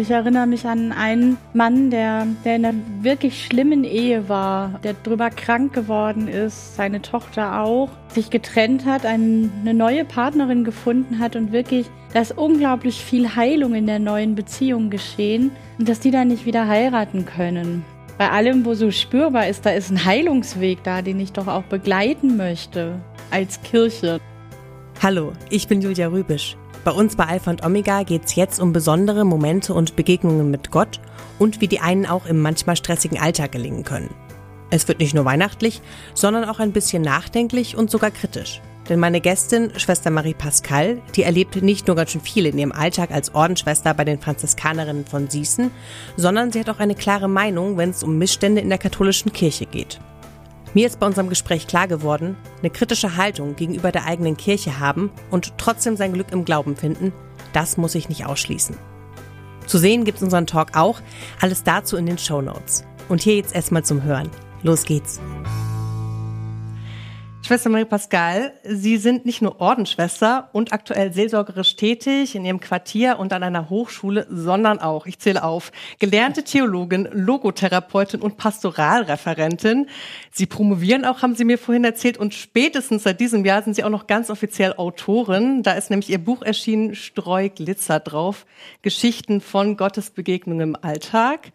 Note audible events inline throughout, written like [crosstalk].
Ich erinnere mich an einen Mann, der, der in einer wirklich schlimmen Ehe war, der drüber krank geworden ist, seine Tochter auch, sich getrennt hat, eine neue Partnerin gefunden hat und wirklich, da ist unglaublich viel Heilung in der neuen Beziehung geschehen und dass die dann nicht wieder heiraten können. Bei allem, wo so spürbar ist, da ist ein Heilungsweg da, den ich doch auch begleiten möchte als Kirche. Hallo, ich bin Julia Rübisch. Bei uns bei Alpha und Omega geht es jetzt um besondere Momente und Begegnungen mit Gott und wie die einen auch im manchmal stressigen Alltag gelingen können. Es wird nicht nur weihnachtlich, sondern auch ein bisschen nachdenklich und sogar kritisch. Denn meine Gästin, Schwester Marie Pascal, die erlebt nicht nur ganz schön viel in ihrem Alltag als Ordensschwester bei den Franziskanerinnen von Sießen, sondern sie hat auch eine klare Meinung, wenn es um Missstände in der katholischen Kirche geht. Mir ist bei unserem Gespräch klar geworden, eine kritische Haltung gegenüber der eigenen Kirche haben und trotzdem sein Glück im Glauben finden, das muss ich nicht ausschließen. Zu sehen gibt's unseren Talk auch, alles dazu in den Show Notes. Und hier jetzt erstmal zum Hören. Los geht's. Schwester Marie Pascal, Sie sind nicht nur Ordensschwester und aktuell seelsorgerisch tätig in Ihrem Quartier und an einer Hochschule, sondern auch, ich zähle auf, gelernte Theologin, Logotherapeutin und Pastoralreferentin. Sie promovieren auch, haben Sie mir vorhin erzählt, und spätestens seit diesem Jahr sind Sie auch noch ganz offiziell Autorin. Da ist nämlich Ihr Buch erschienen, Streu Glitzer drauf, Geschichten von Gottes Begegnung im Alltag.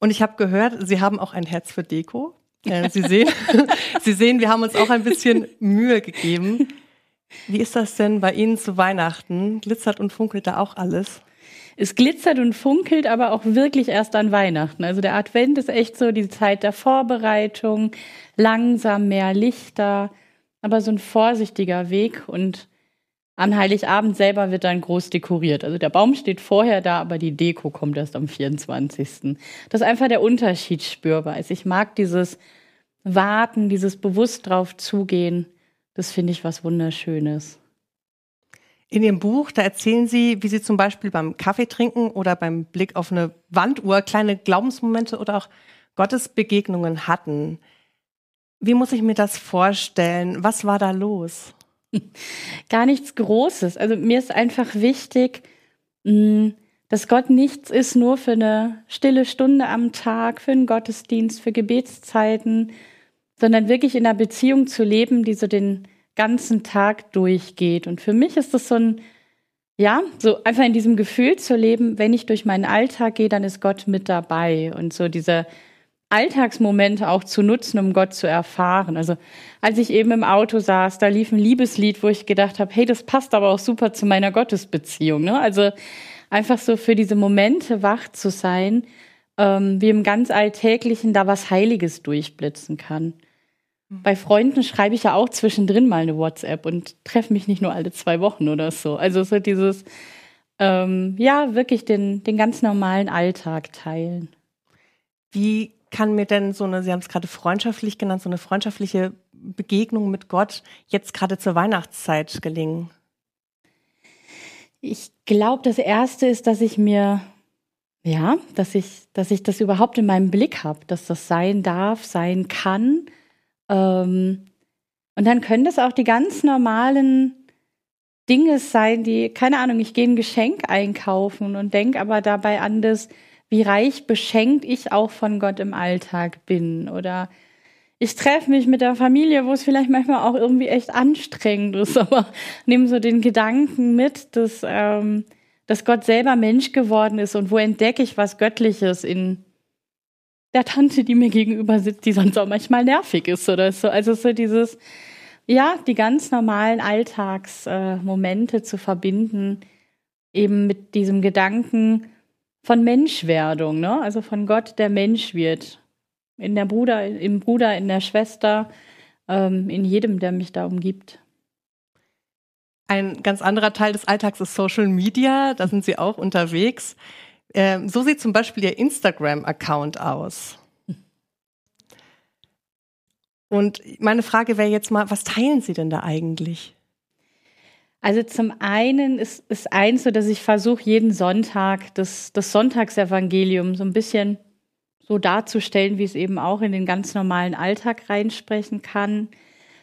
Und ich habe gehört, Sie haben auch ein Herz für Deko. Äh, Sie sehen, [laughs] Sie sehen, wir haben uns auch ein bisschen Mühe gegeben. Wie ist das denn bei Ihnen zu Weihnachten? Glitzert und funkelt da auch alles? Es glitzert und funkelt aber auch wirklich erst an Weihnachten. Also der Advent ist echt so die Zeit der Vorbereitung, langsam mehr Lichter, aber so ein vorsichtiger Weg und an Heiligabend selber wird dann groß dekoriert. Also der Baum steht vorher da, aber die Deko kommt erst am 24. Das ist einfach der Unterschied spürbar ist. Ich mag dieses Warten, dieses bewusst drauf zugehen. Das finde ich was Wunderschönes. In Ihrem Buch, da erzählen Sie, wie Sie zum Beispiel beim Kaffee trinken oder beim Blick auf eine Wanduhr kleine Glaubensmomente oder auch Gottesbegegnungen hatten. Wie muss ich mir das vorstellen? Was war da los? [laughs] Gar nichts Großes. Also mir ist einfach wichtig, mm, dass Gott nichts ist nur für eine stille Stunde am Tag, für einen Gottesdienst, für Gebetszeiten, sondern wirklich in einer Beziehung zu leben, die so den ganzen Tag durchgeht. Und für mich ist das so ein, ja, so einfach in diesem Gefühl zu leben, wenn ich durch meinen Alltag gehe, dann ist Gott mit dabei. Und so diese Alltagsmomente auch zu nutzen, um Gott zu erfahren. Also als ich eben im Auto saß, da lief ein Liebeslied, wo ich gedacht habe, hey, das passt aber auch super zu meiner Gottesbeziehung. Ne? Also einfach so für diese Momente wach zu sein, ähm, wie im ganz Alltäglichen da was Heiliges durchblitzen kann. Mhm. Bei Freunden schreibe ich ja auch zwischendrin mal eine WhatsApp und treffe mich nicht nur alle zwei Wochen oder so. Also so dieses, ähm, ja, wirklich den, den ganz normalen Alltag teilen. Wie kann mir denn so eine, Sie haben es gerade freundschaftlich genannt, so eine freundschaftliche Begegnung mit Gott jetzt gerade zur Weihnachtszeit gelingen? Ich glaube, das erste ist, dass ich mir, ja, dass ich, dass ich das überhaupt in meinem Blick habe, dass das sein darf, sein kann. Ähm, und dann können das auch die ganz normalen Dinge sein, die, keine Ahnung, ich gehe ein Geschenk einkaufen und denke aber dabei an das, wie reich beschenkt ich auch von Gott im Alltag bin. Oder ich treffe mich mit der Familie, wo es vielleicht manchmal auch irgendwie echt anstrengend ist, [laughs] aber nehme so den Gedanken mit, dass, ähm, dass Gott selber Mensch geworden ist und wo entdecke ich was Göttliches in der Tante, die mir gegenüber sitzt, die sonst auch manchmal nervig ist oder so. Also so dieses, ja, die ganz normalen Alltagsmomente äh, zu verbinden, eben mit diesem Gedanken, von Menschwerdung, ne? Also von Gott, der Mensch wird. In der Bruder, im Bruder, in der Schwester, ähm, in jedem, der mich da umgibt. Ein ganz anderer Teil des Alltags ist Social Media. Da sind Sie auch unterwegs. Ähm, so sieht zum Beispiel Ihr Instagram-Account aus. Und meine Frage wäre jetzt mal, was teilen Sie denn da eigentlich? Also zum einen ist, ist eins so, dass ich versuche, jeden Sonntag das, das Sonntagsevangelium so ein bisschen so darzustellen, wie es eben auch in den ganz normalen Alltag reinsprechen kann.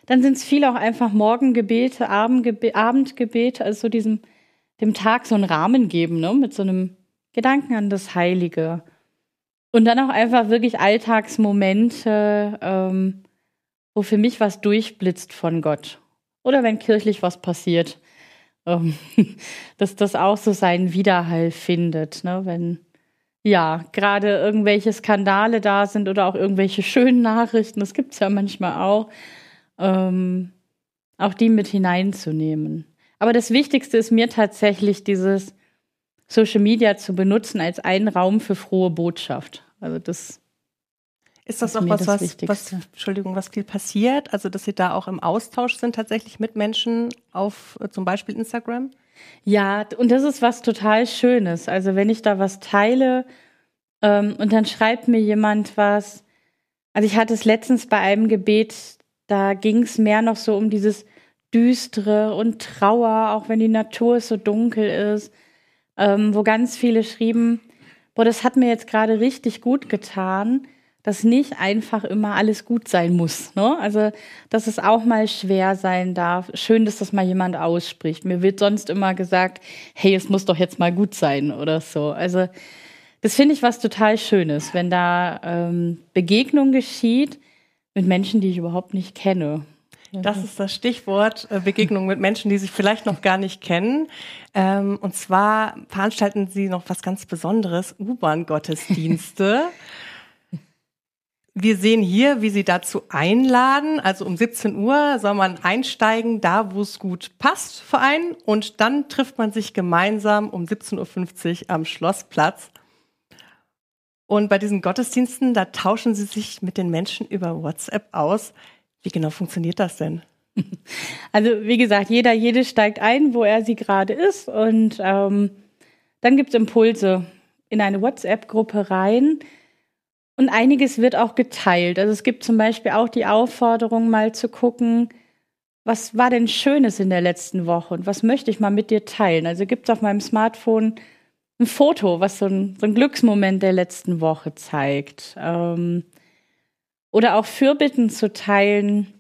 Dann sind es viel auch einfach Morgengebete, Abendgebete, also so diesem, dem Tag so einen Rahmen geben, ne? mit so einem Gedanken an das Heilige. Und dann auch einfach wirklich Alltagsmomente, ähm, wo für mich was durchblitzt von Gott. Oder wenn kirchlich was passiert, ähm, [laughs] dass das auch so seinen Widerhall findet. Ne? Wenn ja gerade irgendwelche Skandale da sind oder auch irgendwelche schönen Nachrichten, das gibt es ja manchmal auch, ähm, auch die mit hineinzunehmen. Aber das Wichtigste ist mir tatsächlich dieses Social Media zu benutzen als einen Raum für frohe Botschaft. Also das ist das, auch was, was, was, Entschuldigung, was viel passiert? Also, dass Sie da auch im Austausch sind tatsächlich mit Menschen auf äh, zum Beispiel Instagram? Ja, und das ist was total Schönes. Also, wenn ich da was teile ähm, und dann schreibt mir jemand was. Also, ich hatte es letztens bei einem Gebet, da ging es mehr noch so um dieses Düstere und Trauer, auch wenn die Natur so dunkel ist, ähm, wo ganz viele schrieben, boah, das hat mir jetzt gerade richtig gut getan dass nicht einfach immer alles gut sein muss. Ne? Also, dass es auch mal schwer sein darf. Schön, dass das mal jemand ausspricht. Mir wird sonst immer gesagt, hey, es muss doch jetzt mal gut sein oder so. Also, das finde ich was total Schönes, wenn da ähm, Begegnung geschieht mit Menschen, die ich überhaupt nicht kenne. Das ist das Stichwort äh, Begegnung mit Menschen, die sich vielleicht noch gar nicht kennen. Ähm, und zwar veranstalten Sie noch was ganz Besonderes, U-Bahn-Gottesdienste. [laughs] Wir sehen hier, wie Sie dazu einladen. Also um 17 Uhr soll man einsteigen, da wo es gut passt für einen. Und dann trifft man sich gemeinsam um 17.50 Uhr am Schlossplatz. Und bei diesen Gottesdiensten, da tauschen Sie sich mit den Menschen über WhatsApp aus. Wie genau funktioniert das denn? [laughs] Also wie gesagt, jeder, jede steigt ein, wo er sie gerade ist. Und ähm, dann gibt es Impulse in eine WhatsApp-Gruppe rein und einiges wird auch geteilt. Also es gibt zum Beispiel auch die Aufforderung, mal zu gucken, was war denn Schönes in der letzten Woche und was möchte ich mal mit dir teilen. Also gibt es auf meinem Smartphone ein Foto, was so ein, so ein Glücksmoment der letzten Woche zeigt. Ähm, oder auch Fürbitten zu teilen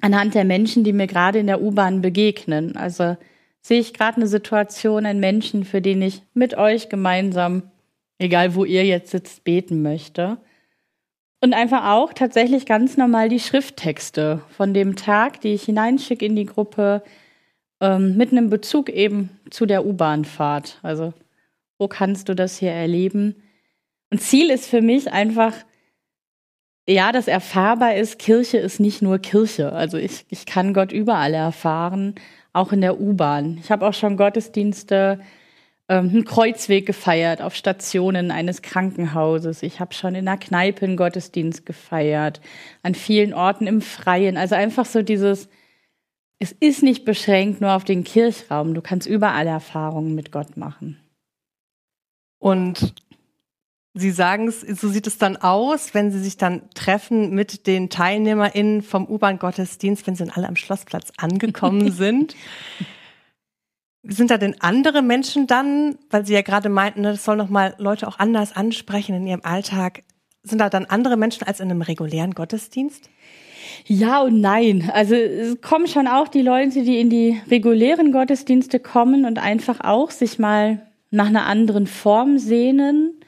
anhand der Menschen, die mir gerade in der U-Bahn begegnen. Also sehe ich gerade eine Situation, einen Menschen, für den ich mit euch gemeinsam, egal wo ihr jetzt sitzt, beten möchte. Und einfach auch tatsächlich ganz normal die Schrifttexte von dem Tag, die ich hineinschicke in die Gruppe, ähm, mit einem Bezug eben zu der U-Bahn-Fahrt. Also, wo kannst du das hier erleben? Und Ziel ist für mich einfach, ja, dass erfahrbar ist, Kirche ist nicht nur Kirche. Also ich, ich kann Gott überall erfahren, auch in der U-Bahn. Ich habe auch schon Gottesdienste einen Kreuzweg gefeiert auf Stationen eines Krankenhauses. Ich habe schon in einer Kneipe einen Gottesdienst gefeiert, an vielen Orten im Freien. Also einfach so dieses, es ist nicht beschränkt nur auf den Kirchraum. Du kannst überall Erfahrungen mit Gott machen. Und Sie sagen es, so sieht es dann aus, wenn Sie sich dann treffen mit den TeilnehmerInnen vom U-Bahn-Gottesdienst, wenn sie dann alle am Schlossplatz angekommen [laughs] sind. Sind da denn andere Menschen dann, weil Sie ja gerade meinten, ne, das soll nochmal Leute auch anders ansprechen in ihrem Alltag, sind da dann andere Menschen als in einem regulären Gottesdienst? Ja und nein. Also es kommen schon auch die Leute, die in die regulären Gottesdienste kommen und einfach auch sich mal nach einer anderen Form sehnen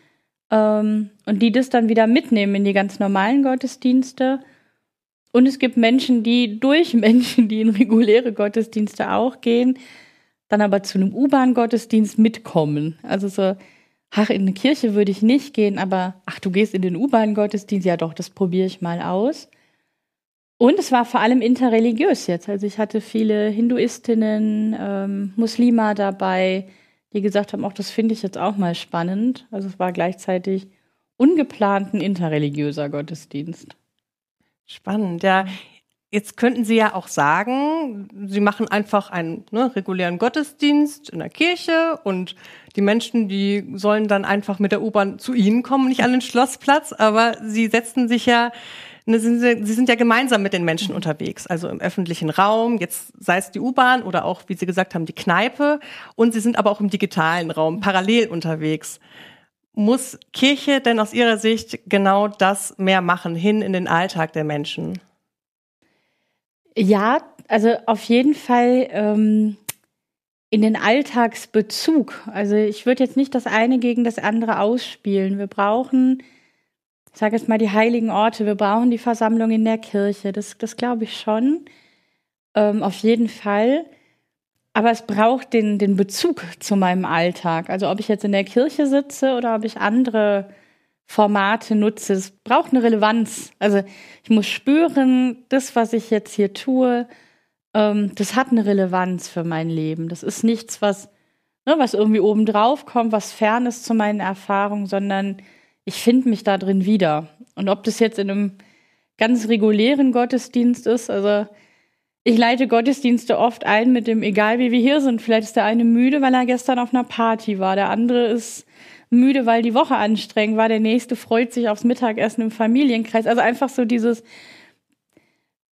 ähm, und die das dann wieder mitnehmen in die ganz normalen Gottesdienste. Und es gibt Menschen, die durch Menschen, die in reguläre Gottesdienste auch gehen, dann aber zu einem U-Bahn-Gottesdienst mitkommen. Also so, ach, in eine Kirche würde ich nicht gehen, aber ach, du gehst in den U-Bahn-Gottesdienst, ja doch, das probiere ich mal aus. Und es war vor allem interreligiös jetzt. Also ich hatte viele Hinduistinnen, ähm, Muslima dabei, die gesagt haben, auch das finde ich jetzt auch mal spannend. Also es war gleichzeitig ungeplanten interreligiöser Gottesdienst. Spannend, ja. Jetzt könnten Sie ja auch sagen, Sie machen einfach einen ne, regulären Gottesdienst in der Kirche und die Menschen, die sollen dann einfach mit der U-Bahn zu Ihnen kommen, nicht an den Schlossplatz, aber Sie setzen sich ja, ne, Sie, Sie sind ja gemeinsam mit den Menschen unterwegs, also im öffentlichen Raum, jetzt sei es die U-Bahn oder auch, wie Sie gesagt haben, die Kneipe und Sie sind aber auch im digitalen Raum parallel unterwegs. Muss Kirche denn aus Ihrer Sicht genau das mehr machen, hin in den Alltag der Menschen? Ja, also auf jeden Fall ähm, in den Alltagsbezug. Also ich würde jetzt nicht das eine gegen das andere ausspielen. Wir brauchen, ich sage jetzt mal, die heiligen Orte, wir brauchen die Versammlung in der Kirche. Das, das glaube ich schon. Ähm, auf jeden Fall. Aber es braucht den, den Bezug zu meinem Alltag. Also ob ich jetzt in der Kirche sitze oder ob ich andere Formate nutze, es braucht eine Relevanz. Also ich muss spüren, das, was ich jetzt hier tue, ähm, das hat eine Relevanz für mein Leben. Das ist nichts, was, ne, was irgendwie oben drauf kommt, was fern ist zu meinen Erfahrungen, sondern ich finde mich da drin wieder. Und ob das jetzt in einem ganz regulären Gottesdienst ist, also ich leite Gottesdienste oft ein mit dem, egal wie wir hier sind, vielleicht ist der eine müde, weil er gestern auf einer Party war, der andere ist müde, weil die Woche anstrengend war, der nächste freut sich aufs Mittagessen im Familienkreis. Also einfach so dieses,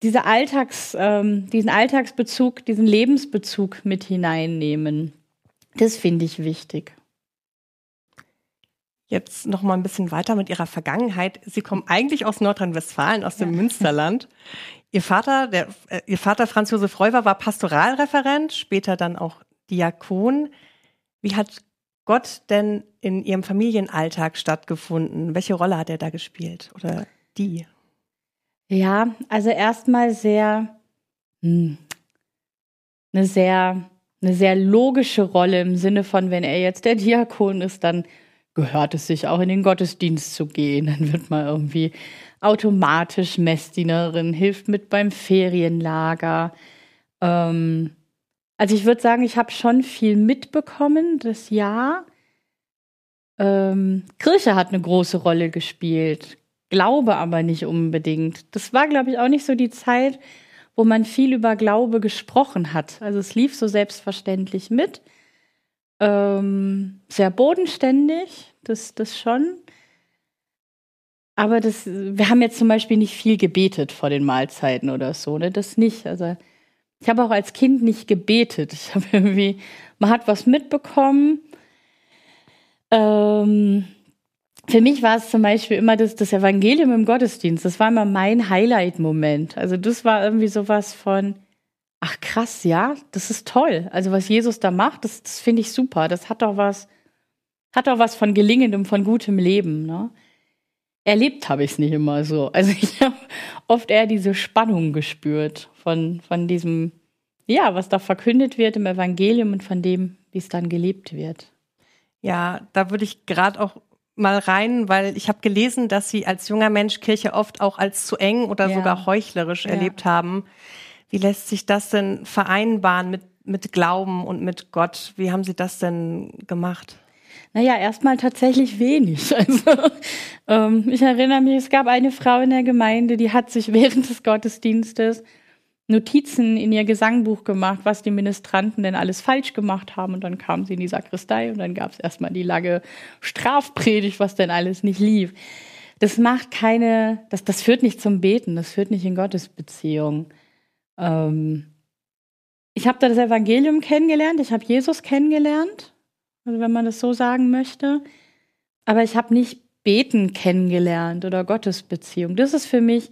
diese Alltags, ähm, diesen Alltagsbezug, diesen Lebensbezug mit hineinnehmen. Das finde ich wichtig. Jetzt noch mal ein bisschen weiter mit Ihrer Vergangenheit. Sie kommen eigentlich aus Nordrhein-Westfalen, aus dem ja. Münsterland. Ihr Vater, der, äh, Ihr Vater Franz Josef Reuver war Pastoralreferent, später dann auch Diakon. Wie hat Gott denn in Ihrem Familienalltag stattgefunden? Welche Rolle hat er da gespielt oder die? Ja, also erstmal sehr, hm, eine sehr, eine sehr logische Rolle im Sinne von, wenn er jetzt der Diakon ist, dann gehört es sich auch in den Gottesdienst zu gehen. Dann wird man irgendwie automatisch Messdienerin, hilft mit beim Ferienlager. Ähm, also ich würde sagen, ich habe schon viel mitbekommen, das Jahr. Ähm, Kirche hat eine große Rolle gespielt, Glaube aber nicht unbedingt. Das war, glaube ich, auch nicht so die Zeit, wo man viel über Glaube gesprochen hat. Also es lief so selbstverständlich mit. Ähm, sehr bodenständig, das, das schon. Aber das, wir haben jetzt zum Beispiel nicht viel gebetet vor den Mahlzeiten oder so, ne? Das nicht. Also ich habe auch als Kind nicht gebetet. Ich habe irgendwie, man hat was mitbekommen. Ähm, für mich war es zum Beispiel immer das, das Evangelium im Gottesdienst. Das war immer mein Highlight-Moment. Also das war irgendwie sowas von, ach krass, ja, das ist toll. Also was Jesus da macht, das, das finde ich super. Das hat doch was, hat doch was von gelingendem, von gutem Leben. Ne? erlebt habe ich es nicht immer so. Also ich [laughs] habe oft eher diese Spannung gespürt von, von diesem, ja, was da verkündet wird im Evangelium und von dem, wie es dann gelebt wird. Ja, da würde ich gerade auch mal rein, weil ich habe gelesen, dass Sie als junger Mensch Kirche oft auch als zu eng oder ja. sogar heuchlerisch ja. erlebt haben. Wie lässt sich das denn vereinbaren mit, mit Glauben und mit Gott? Wie haben Sie das denn gemacht? Naja, erstmal tatsächlich wenig. [laughs] Also ähm, ich erinnere mich, es gab eine Frau in der Gemeinde, die hat sich während des Gottesdienstes Notizen in ihr Gesangbuch gemacht, was die Ministranten denn alles falsch gemacht haben. Und dann kam sie in die Sakristei und dann gab es erstmal die lange Strafpredigt, was denn alles nicht lief. Das macht keine, das, das führt nicht zum Beten, das führt nicht in Gottesbeziehung. Ähm, ich habe da das Evangelium kennengelernt, ich habe Jesus kennengelernt also wenn man das so sagen möchte. Aber ich habe nicht Beten kennengelernt oder Gottesbeziehung. Das ist für mich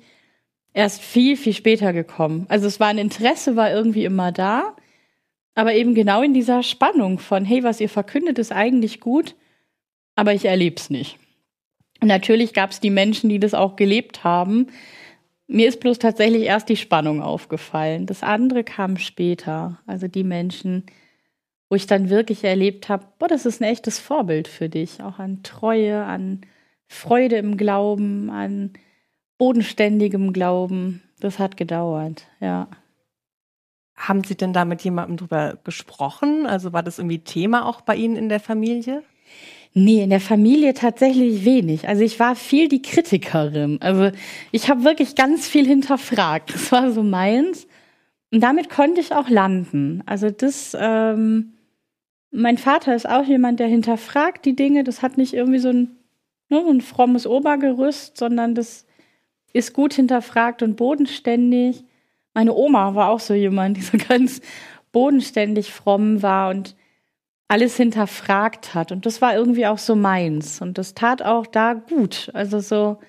erst viel, viel später gekommen. Also es war ein Interesse, war irgendwie immer da, aber eben genau in dieser Spannung von, hey, was ihr verkündet, ist eigentlich gut, aber ich erlebe es nicht. Natürlich gab es die Menschen, die das auch gelebt haben. Mir ist bloß tatsächlich erst die Spannung aufgefallen. Das andere kam später. Also die Menschen, wo ich dann wirklich erlebt habe, boah, das ist ein echtes Vorbild für dich, auch an Treue, an Freude im Glauben, an bodenständigem Glauben. Das hat gedauert, ja. Haben Sie denn da mit jemandem drüber gesprochen? Also war das irgendwie Thema auch bei Ihnen in der Familie? Nee, in der Familie tatsächlich wenig. Also ich war viel die Kritikerin. Also ich habe wirklich ganz viel hinterfragt. Das war so meins. Und damit konnte ich auch landen. Also das, ähm, mein Vater ist auch jemand, der hinterfragt die Dinge. Das hat nicht irgendwie so ein, ne, so ein frommes Obergerüst, sondern das ist gut hinterfragt und bodenständig. Meine Oma war auch so jemand, [laughs] die so ganz bodenständig fromm war und alles hinterfragt hat. Und das war irgendwie auch so meins. Und das tat auch da gut. Also so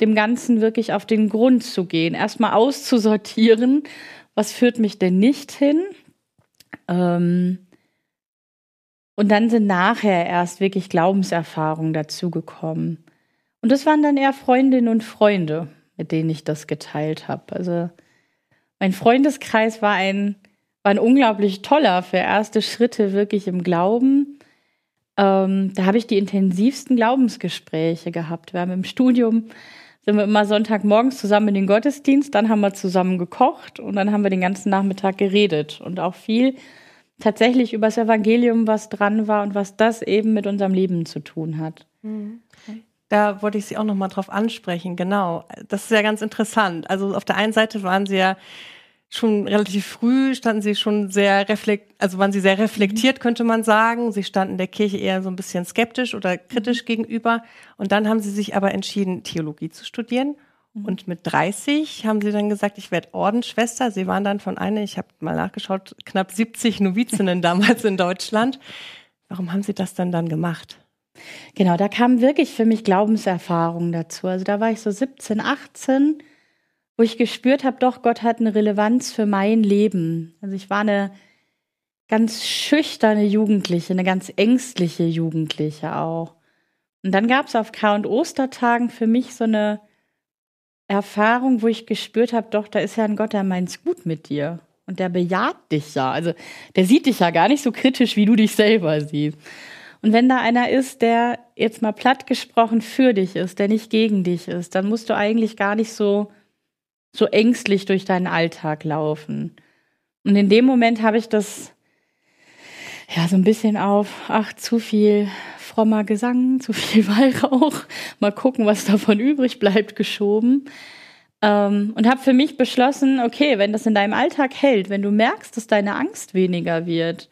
dem Ganzen wirklich auf den Grund zu gehen. Erstmal auszusortieren, was führt mich denn nicht hin? Ähm, Und dann sind nachher erst wirklich Glaubenserfahrungen dazugekommen. Und das waren dann eher Freundinnen und Freunde, mit denen ich das geteilt habe. Also mein Freundeskreis war ein, war ein unglaublich toller für erste Schritte wirklich im Glauben. Ähm, da habe ich die intensivsten Glaubensgespräche gehabt. Wir haben im Studium sind wir immer Sonntagmorgens zusammen in den Gottesdienst, dann haben wir zusammen gekocht und dann haben wir den ganzen Nachmittag geredet und auch viel tatsächlich über das Evangelium, was dran war und was das eben mit unserem Leben zu tun hat. Mhm. Da wollte ich Sie auch noch mal drauf ansprechen. Genau, das ist ja ganz interessant. Also auf der einen Seite waren Sie ja schon relativ früh standen sie schon sehr reflekt, also waren sie sehr reflektiert, mhm. könnte man sagen. Sie standen der Kirche eher so ein bisschen skeptisch oder kritisch mhm. gegenüber. Und dann haben sie sich aber entschieden, Theologie zu studieren. Mhm. Und mit 30 haben sie dann gesagt, ich werde Ordensschwester. Sie waren dann von einer, ich habe mal nachgeschaut, knapp 70 Novizinnen [laughs] damals in Deutschland. Warum haben sie das dann dann gemacht? Genau, da kam wirklich für mich Glaubenserfahrung dazu. Also da war ich so 17, 18 wo ich gespürt habe, doch, Gott hat eine Relevanz für mein Leben. Also ich war eine ganz schüchterne Jugendliche, eine ganz ängstliche Jugendliche auch. Und dann gab es auf K- und Ostertagen für mich so eine Erfahrung, wo ich gespürt habe, doch, da ist ja ein Gott, der meint's gut mit dir. Und der bejaht dich ja. Also der sieht dich ja gar nicht so kritisch, wie du dich selber siehst. Und wenn da einer ist, der jetzt mal platt gesprochen für dich ist, der nicht gegen dich ist, dann musst du eigentlich gar nicht so so ängstlich durch deinen Alltag laufen. Und in dem Moment habe ich das ja so ein bisschen auf, ach, zu viel frommer Gesang, [laughs] zu viel Weihrauch, mal gucken, was davon übrig bleibt, geschoben. Ähm, und habe für mich beschlossen, okay, wenn das in deinem Alltag hält, wenn du merkst, dass deine Angst weniger wird,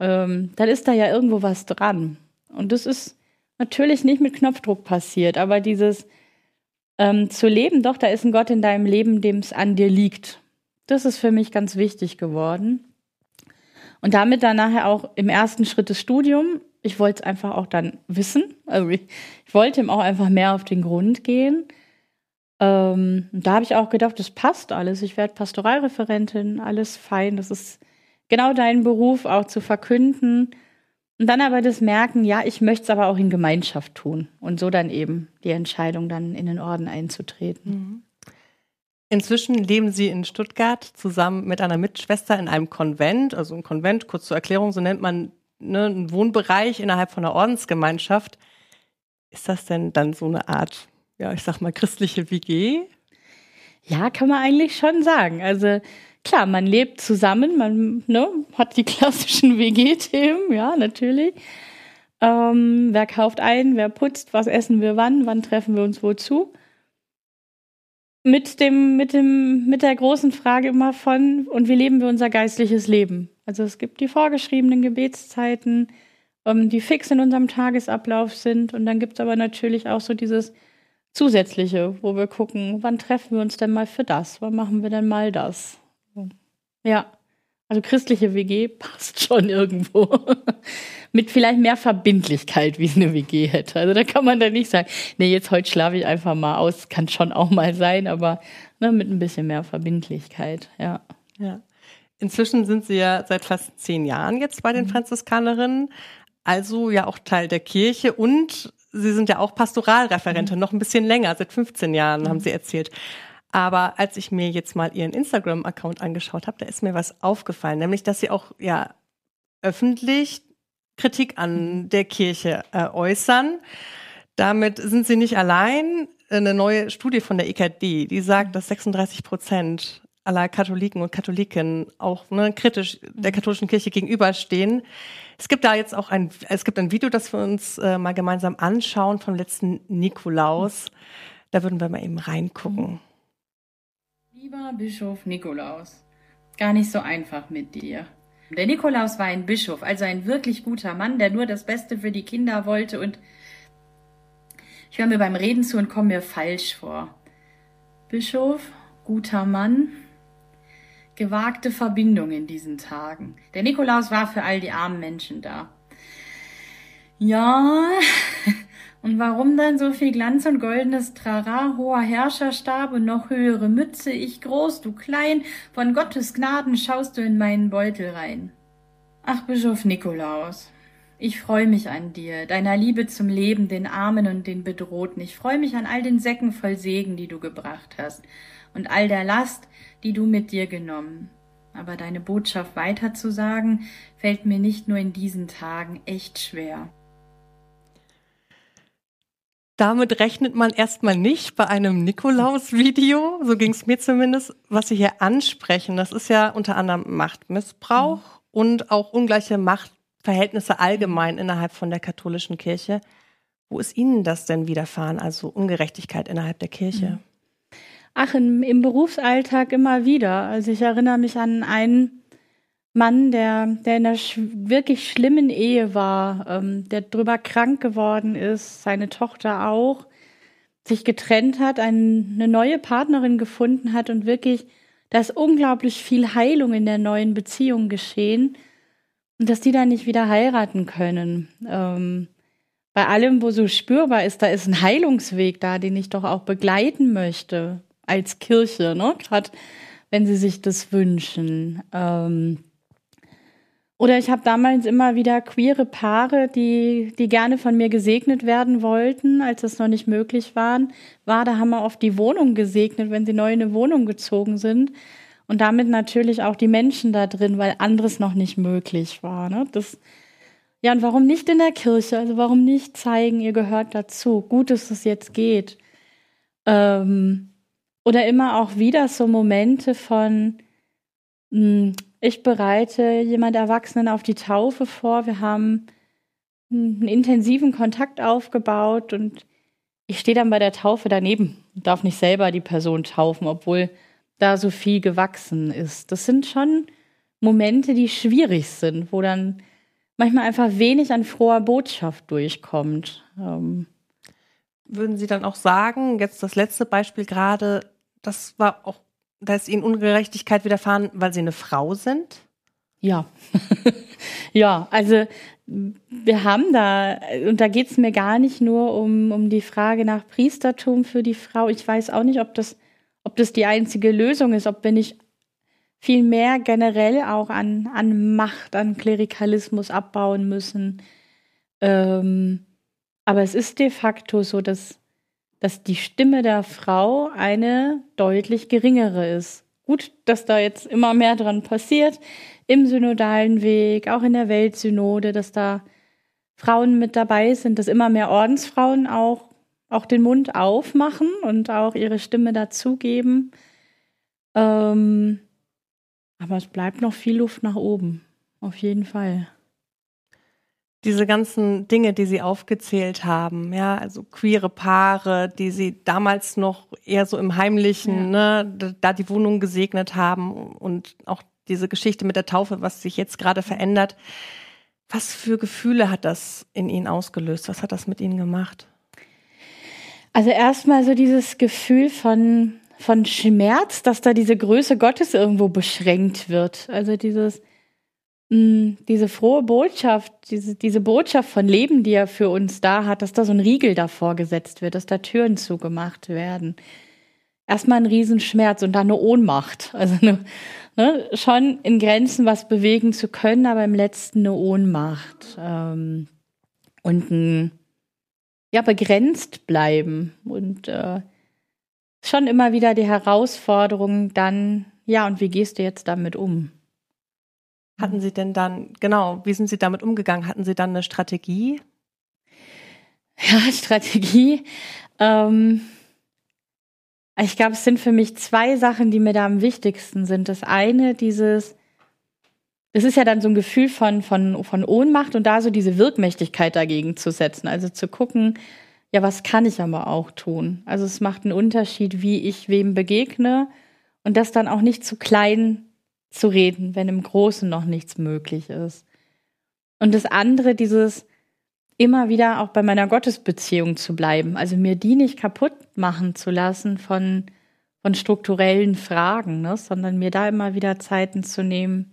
ähm, dann ist da ja irgendwo was dran. Und das ist natürlich nicht mit Knopfdruck passiert, aber dieses ähm, zu leben, doch, da ist ein Gott in deinem Leben, dem es an dir liegt. Das ist für mich ganz wichtig geworden. Und damit dann nachher auch im ersten Schritt des Studiums, ich wollte es einfach auch dann wissen. Also ich, ich, wollte ihm auch einfach mehr auf den Grund gehen. Ähm, da habe ich auch gedacht, das passt alles. Ich werde Pastoralreferentin, alles fein. Das ist genau dein Beruf, auch zu verkünden. Und dann aber das Merken, ja, ich möchte es aber auch in Gemeinschaft tun. Und so dann eben die Entscheidung, dann in den Orden einzutreten. Mhm. Inzwischen leben Sie in Stuttgart zusammen mit einer Mitschwester in einem Konvent. Also ein Konvent, kurz zur Erklärung, so nennt man ne, einen Wohnbereich innerhalb von einer Ordensgemeinschaft. Ist das denn dann so eine Art, ja, ich sag mal, christliche WG? Ja, kann man eigentlich schon sagen. Also klar, man lebt zusammen, man ne, hat die [laughs] klassischen WG-Themen, ja, natürlich. Ähm, wer kauft ein, wer putzt, was essen wir wann, wann treffen wir uns wozu? Mit dem, mit dem, mit der großen Frage immer von, und wie leben wir unser geistliches Leben? Also es gibt die vorgeschriebenen Gebetszeiten, ähm, die fix in unserem Tagesablauf sind. Und dann gibt es aber natürlich auch so dieses Zusätzliche, wo wir gucken, wann treffen wir uns denn mal für das? Wann machen wir denn mal das? Ja. Also christliche WG passt [laughs] schon irgendwo. Mit vielleicht mehr Verbindlichkeit, wie es eine WG hätte. Also da kann man dann nicht sagen, nee, jetzt heute schlafe ich einfach mal aus. Kann schon auch mal sein, aber ne, mit ein bisschen mehr Verbindlichkeit, ja. Ja. Inzwischen sind Sie ja seit fast zehn Jahren jetzt bei den mhm. Franziskanerinnen, also ja auch Teil der Kirche und Sie sind ja auch Pastoralreferentin, mhm. noch ein bisschen länger, seit 15 Jahren, mhm. haben Sie erzählt. Aber als ich mir jetzt mal ihren Instagram-Account angeschaut habe, da ist mir was aufgefallen, nämlich dass sie auch ja öffentlich Kritik an der Kirche äh, äußern. Damit sind sie nicht allein. Eine neue Studie von der EKD, die sagt, dass 36 Prozent aller Katholiken und Katholiken auch ne, kritisch der katholischen Kirche gegenüberstehen. Es gibt da jetzt auch ein, es gibt ein Video, das wir uns äh, mal gemeinsam anschauen vom letzten Nikolaus. Da würden wir mal eben reingucken. Lieber Bischof Nikolaus, gar nicht so einfach mit dir. Der Nikolaus war ein Bischof, also ein wirklich guter Mann, der nur das Beste für die Kinder wollte und ich höre mir beim Reden zu und komme mir falsch vor. Bischof, guter Mann, gewagte Verbindung in diesen Tagen. Der Nikolaus war für all die armen Menschen da. Ja, [laughs] und warum dann so viel Glanz und goldenes Trara, hoher Herrscherstab und noch höhere Mütze, ich groß, du klein, von Gottes Gnaden schaust du in meinen Beutel rein. Ach, Bischof Nikolaus, Ich freue mich an dir, deiner Liebe zum Leben, den Armen und den Bedrohten. Ich freue mich an all den Säcken voll Segen, die du gebracht hast und all der Last, die du mit dir genommen. Aber deine Botschaft weiterzusagen, fällt mir nicht nur in diesen Tagen echt schwer. Damit rechnet man erstmal nicht bei einem Nikolaus-Video, so ging es mir zumindest, was Sie hier ansprechen. Das ist ja unter anderem Machtmissbrauch mhm. und auch ungleiche Machtverhältnisse allgemein innerhalb von der katholischen Kirche. Wo ist Ihnen das denn widerfahren, also Ungerechtigkeit innerhalb der Kirche? Mhm. Ach, im, im Berufsalltag immer wieder. Also ich erinnere mich an einen Mann, der, der in einer sch wirklich schlimmen Ehe war, ähm, der drüber krank geworden ist, seine Tochter auch, sich getrennt hat, ein, eine neue Partnerin gefunden hat und wirklich, da ist unglaublich viel Heilung in der neuen Beziehung geschehen und dass die dann nicht wieder heiraten können. Ähm, bei allem, wo so spürbar ist, da ist ein Heilungsweg da, den ich doch auch begleiten möchte als Kirche, ne? Gerade wenn sie sich das wünschen. Ähm, oder ich habe damals immer wieder queere Paare, die, die gerne von mir gesegnet werden wollten, als das noch nicht möglich waren, war, da haben wir oft die Wohnung gesegnet, wenn sie neu in eine Wohnung gezogen sind. Und damit natürlich auch die Menschen da drin, weil anderes noch nicht möglich war. Ne? Das, ja, und warum nicht in der Kirche? Also warum nicht zeigen, ihr gehört dazu? Gut, dass es jetzt geht. Ähm, oder immer auch wieder so Momente von, mh, hm, ich bereite jemand Erwachsenen auf die Taufe vor. Wir haben einen intensiven Kontakt aufgebaut und ich stehe dann bei der Taufe daneben und darf nicht selber die Person taufen, obwohl da so viel gewachsen ist. Das sind schon Momente, die schwierig sind, wo dann manchmal einfach wenig an froher Botschaft durchkommt. Ähm Würden Sie dann auch sagen, jetzt das letzte Beispiel gerade, das war auch da ist ihnen Ungerechtigkeit widerfahren, weil sie eine Frau sind? Ja. [laughs] ja, also wir haben da, und da geht es mir gar nicht nur um, um die Frage nach Priestertum für die Frau. Ich weiß auch nicht, ob das, ob das die einzige Lösung ist, ob wir nicht viel mehr generell auch an, an Macht, an Klerikalismus abbauen müssen. Ähm, aber es ist de facto so, dass dass die Stimme der Frau eine deutlich geringere ist. Gut, dass da jetzt immer mehr dran passiert, im synodalen Weg, auch in der Weltsynode, dass da Frauen mit dabei sind, dass immer mehr Ordensfrauen auch, auch den Mund aufmachen und auch ihre Stimme dazugeben. Ähm, aber es bleibt noch viel Luft nach oben, auf jeden Fall diese ganzen Dinge, die Sie aufgezählt haben, ja, also queere Paare, die Sie damals noch eher so im Heimlichen, ja. ne, da die Wohnung gesegnet haben und auch diese Geschichte mit der Taufe, was sich jetzt gerade verändert. Was für Gefühle hat das in Ihnen ausgelöst? Was hat das mit Ihnen gemacht? Also erstmal so dieses Gefühl von, von Schmerz, dass da diese Größe Gottes irgendwo beschränkt wird. Also dieses, diese frohe Botschaft, diese, diese Botschaft von Leben, die er für uns da hat, dass da so ein Riegel davor gesetzt wird, dass da Türen zugemacht werden. Erstmal ein Riesenschmerz und dann eine Ohnmacht. Also eine, ne, schon in Grenzen was bewegen zu können, aber im letzten eine Ohnmacht. Ähm, und ein, ja, begrenzt bleiben. Und äh, schon immer wieder die Herausforderung dann, ja, und wie gehst du jetzt damit um? Hatten Sie denn dann, genau, wie sind Sie damit umgegangen? Hatten Sie dann eine Strategie? [laughs] Ja, Strategie. Ähm, ich glaube, es sind für mich zwei Sachen, die mir da am wichtigsten sind. Das eine, dieses, es ist ja dann so ein Gefühl von, von, von Ohnmacht und da so diese Wirkmächtigkeit dagegen zu setzen. Also zu gucken, ja, was kann ich aber auch tun? Also es macht einen Unterschied, wie ich wem begegne und das dann auch nicht zu klein zu reden, wenn im Großen noch nichts möglich ist. Und das andere, dieses immer wieder auch bei meiner Gottesbeziehung zu bleiben, also mir die nicht kaputt machen zu lassen von, von strukturellen Fragen, ne? sondern mir da immer wieder Zeiten zu nehmen,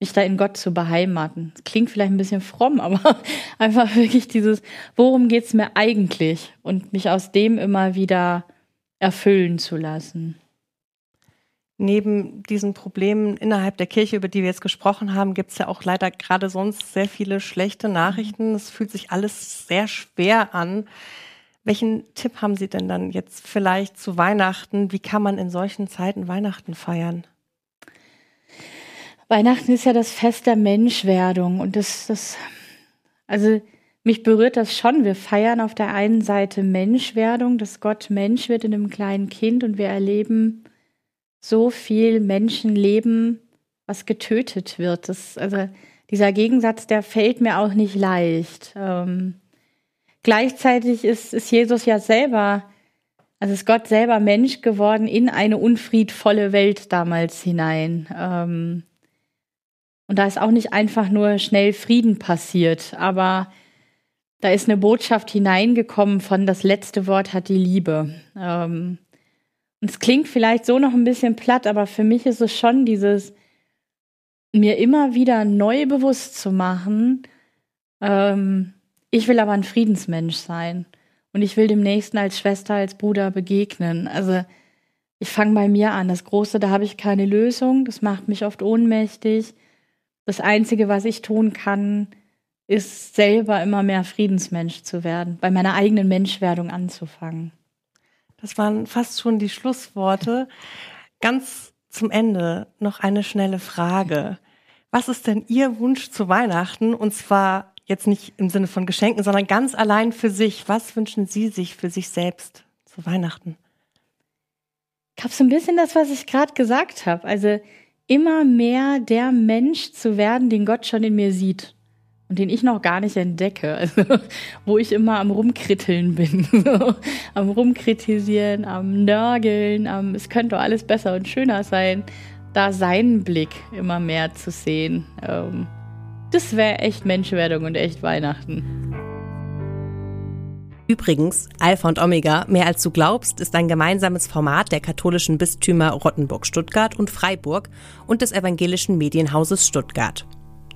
mich da in Gott zu beheimaten. Das klingt vielleicht ein bisschen fromm, [laughs] aber einfach wirklich dieses, worum geht's mir eigentlich? Und mich aus dem immer wieder erfüllen zu lassen. Neben diesen Problemen innerhalb der Kirche, über die wir jetzt gesprochen haben, gibt es ja auch leider gerade sonst sehr viele schlechte Nachrichten. Es fühlt sich alles sehr schwer an. Welchen Tipp haben Sie denn dann jetzt vielleicht zu Weihnachten? Wie kann man in solchen Zeiten Weihnachten feiern? Weihnachten ist ja das Fest der Menschwerdung und das, das, also mich berührt das schon. Wir feiern auf der einen Seite Menschwerdung, dass Gott Mensch wird in einem kleinen Kind und wir erleben so viel Menschenleben, was getötet wird. Das, also dieser Gegensatz, der fällt mir auch nicht leicht. Ähm, gleichzeitig ist, ist Jesus ja selber, also ist Gott selber Mensch geworden in eine unfriedvolle Welt damals hinein. Ähm, und da ist auch nicht einfach nur schnell Frieden passiert, aber da ist eine Botschaft hineingekommen von das letzte Wort hat die Liebe. Ähm, es klingt vielleicht so noch ein bisschen platt, aber für mich ist es schon dieses, mir immer wieder neu bewusst zu machen, ähm, ich will aber ein Friedensmensch sein. Und ich will dem Nächsten als Schwester, als Bruder begegnen. Also ich fange bei mir an. Das Große, da habe ich keine Lösung. Das macht mich oft ohnmächtig. Das Einzige, was ich tun kann, ist selber immer mehr Friedensmensch zu werden, bei meiner eigenen Menschwerdung anzufangen. Das waren fast schon die Schlussworte. Ganz zum Ende noch eine schnelle Frage. Was ist denn Ihr Wunsch zu Weihnachten? Und zwar jetzt nicht im Sinne von Geschenken, sondern ganz allein für sich. Was wünschen Sie sich für sich selbst zu Weihnachten? Ich habe so ein bisschen das, was ich gerade gesagt habe. Also immer mehr der Mensch zu werden, den Gott schon in mir sieht und den ich noch gar nicht entdecke, [laughs] also wo ich immer am rumkritteln bin, [laughs] so, am rumkritisieren, am nörgeln, am es könnte alles besser und schöner sein, da seinen Blick immer mehr zu sehen. Ähm, das wäre echt Menschwerdung und echt Weihnachten. Übrigens, Alpha und Omega, mehr als du glaubst, ist ein gemeinsames Format der katholischen Bistümer Rottenburg-Stuttgart und Freiburg und des evangelischen Medienhauses Stuttgart.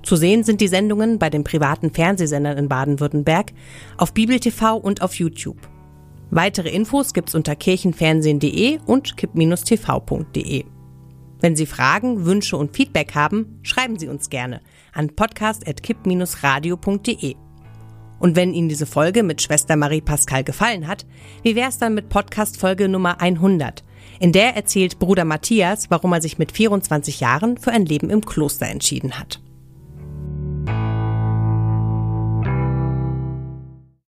Zu sehen sind die Sendungen bei den privaten Fernsehsendern in Baden-Württemberg, auf Bibel-TV und auf YouTube. Weitere Infos gibt's unter kirchenfernsehen.de und kipp-tv.de. Wenn Sie Fragen, Wünsche und Feedback haben, schreiben Sie uns gerne an podcast.kipp-radio.de. Und wenn Ihnen diese Folge mit Schwester Marie Pascal gefallen hat, wie wär's dann mit Podcast Folge Nummer 100? In der erzählt Bruder Matthias, warum er sich mit 24 Jahren für ein Leben im Kloster entschieden hat.